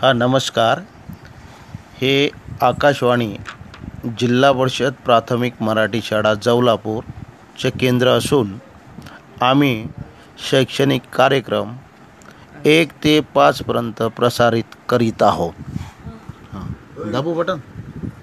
हा नमस्कार. हे आकाशवाणी जिल्हा परिषद प्राथमिक मराठी शाळा जवलापूरचे केंद्र असून आम्ही शैक्षणिक कार्यक्रम एक ते पाचपर्यंत प्रसारित करीत आहोत. दाबू बटन.